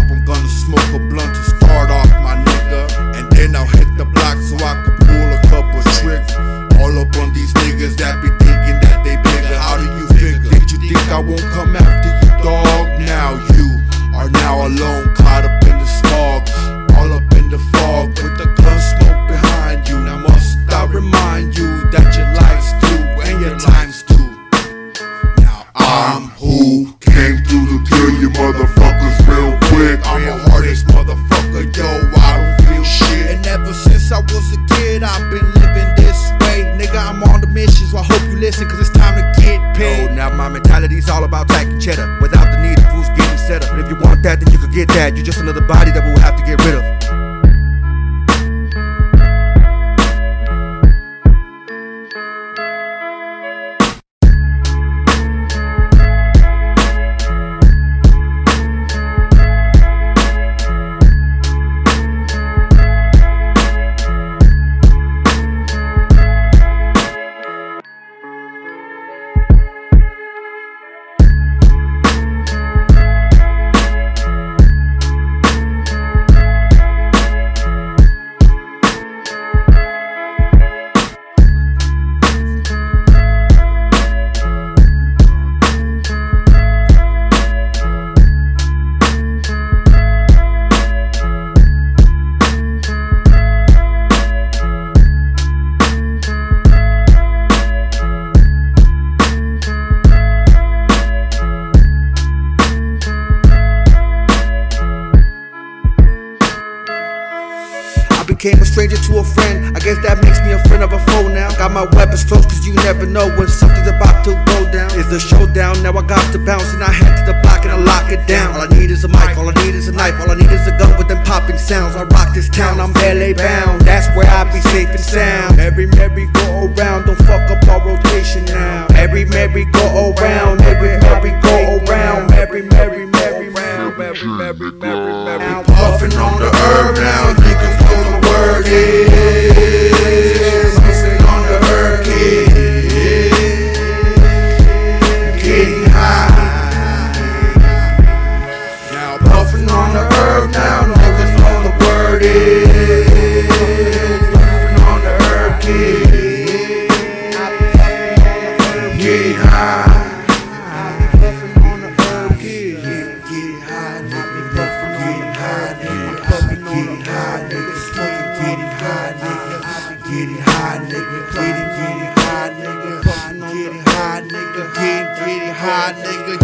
up, I'm gonna smoke a blunt to start off, my nigga. And then I'll hit the block so I can pull a couple tricks. All up on these niggas that be My mentality's all about tacking cheddar without the need of fools getting set up. But if you want that, then you could get that. You're just another body that we'll have to get rid of. Became a stranger to a friend. I guess that makes me a friend of a foe now. Got my weapons close, cause you never know when something's about to go down. It's the showdown, now I got to bounce and I head to the block and I lock it down. All I need is a mic, all I need is a knife, all I need is a gun with them popping sounds. I rock this town, I'm LA bound. That's where I be safe and sound. Every merry go around, don't fuck up our rotation now. Every merry go around, every merry go around, every merry nigga.